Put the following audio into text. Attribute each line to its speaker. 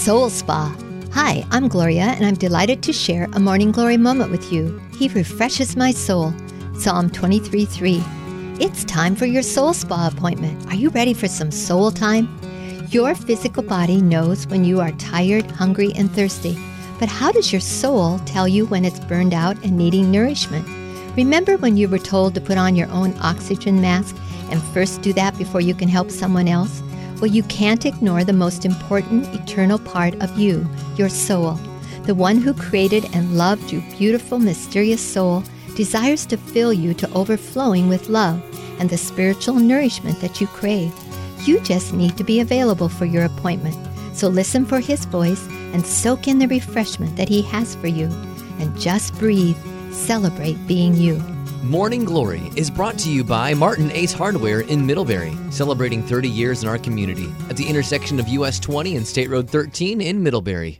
Speaker 1: Soul Spa. Hi, I'm Gloria, and I'm delighted to share a morning glory moment with you. He refreshes my soul. Psalm 23 3. It's time for your soul spa appointment. Are you ready for some soul time? Your physical body knows when you are tired, hungry, and thirsty. But how does your soul tell you when it's burned out and needing nourishment? Remember when you were told to put on your own oxygen mask and first do that before you can help someone else? Well, you can't ignore the most important eternal part of you, your soul. The one who created and loved your beautiful, mysterious soul desires to fill you to overflowing with love and the spiritual nourishment that you crave. You just need to be available for your appointment. So listen for his voice and soak in the refreshment that he has for you. And just breathe. Celebrate being you.
Speaker 2: Morning Glory is brought to you by Martin Ace Hardware in Middlebury, celebrating 30 years in our community at the intersection of US 20 and State Road 13 in Middlebury.